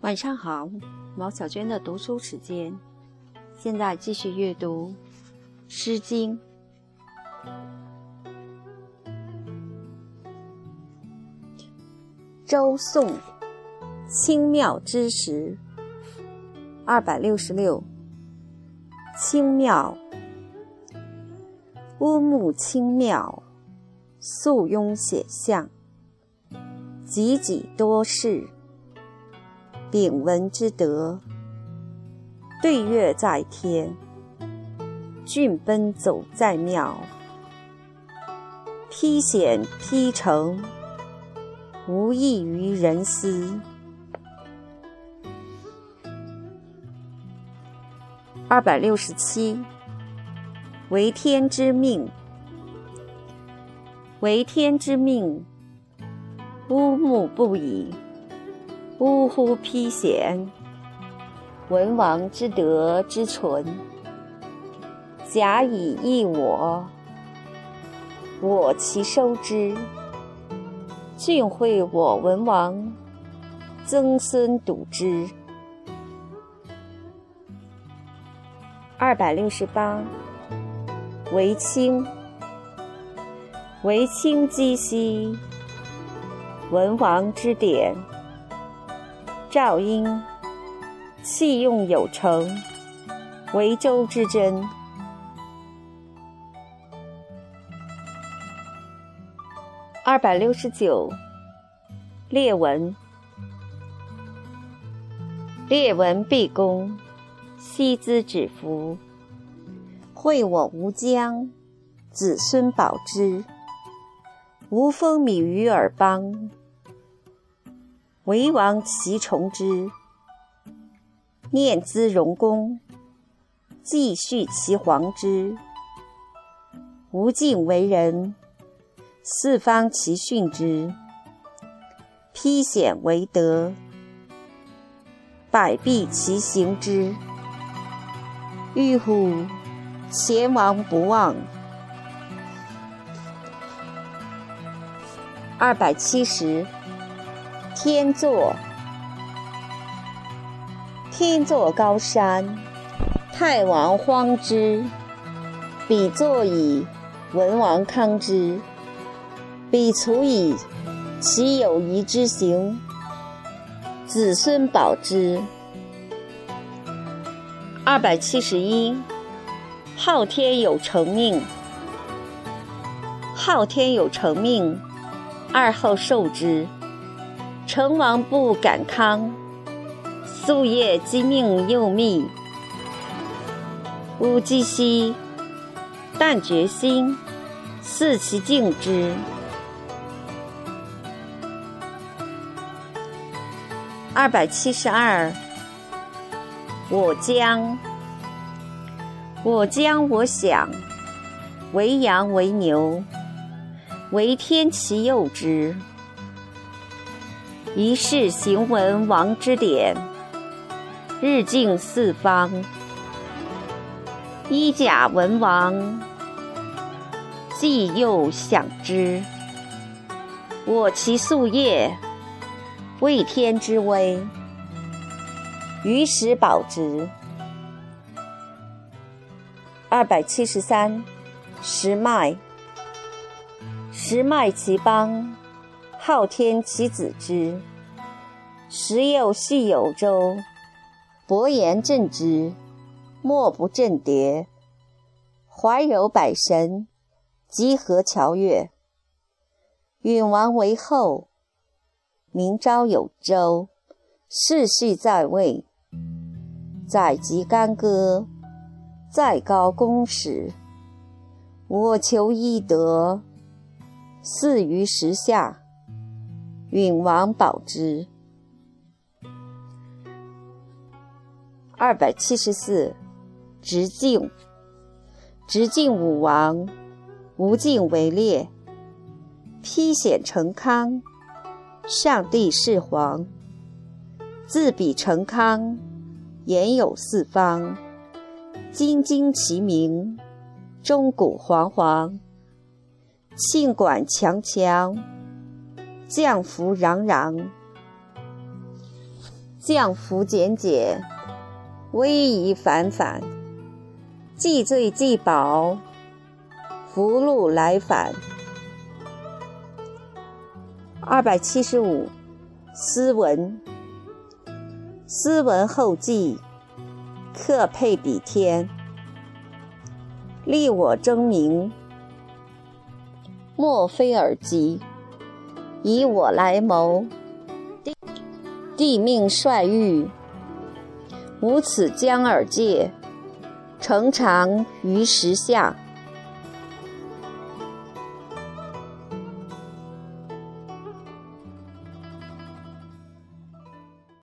晚上好，毛小娟的读书时间，现在继续阅读《诗经》。周颂清妙之时，二百六十六。清妙，乌木清妙，素庸显象，汲汲多事。秉文之德，对月在天；骏奔走在庙，披险披城，无异于人思。二百六十七，为天之命，为天之命，乌木不已。呜呼！披险，文王之德之存，假以益我，我其收之。俊惠我文王，曾孙笃之。二百六十八，为清，为清积兮，文王之典。赵婴，器用有成，为周之珍。二百六十九，列文，列文毕公，西兹指服，惠我无疆，子孙保之，无风靡于尔邦。为王其从之，念兹荣公，继续其皇之。无尽为人，四方其训之。披险为德，百弊其行之。欲乎！前王不忘。二百七十。天作，天作高山，太王荒之。彼作矣，文王康之。彼卒矣，其有夷之行，子孙保之。二百七十一，昊天有成命，昊天有成命，二后受之。成王不敢康，夙夜积命又密。吾积兮，但决心，视其敬之。二百七十二，我将，我将，我想，为羊为牛，为天其佑之。一世行文王之典，日进四方。衣甲文王，既又享之。我其夙夜，为天之威，于时保之。二百七十三，时迈，时迈其邦。昊天其子之，时有系有周，伯言正之，莫不正迭。怀柔百神，集合乔越。允王为后，明朝有周，世序在位。载籍干戈，在高公使。我求一德，祀于时下。允王保之。二百七十四，直敬。直敬武王，无敬为烈。披险成康，上帝是皇。自比成康，言有四方。金金其名，钟鼓煌煌。庆管强强。降服攘攘，降伏简简，威仪反反，既罪既饱，福禄来返。二百七十五，斯文。斯文后继，克配比天，立我争名，莫非尔急，以我来谋。帝命率御，无此将尔界，城长于时下。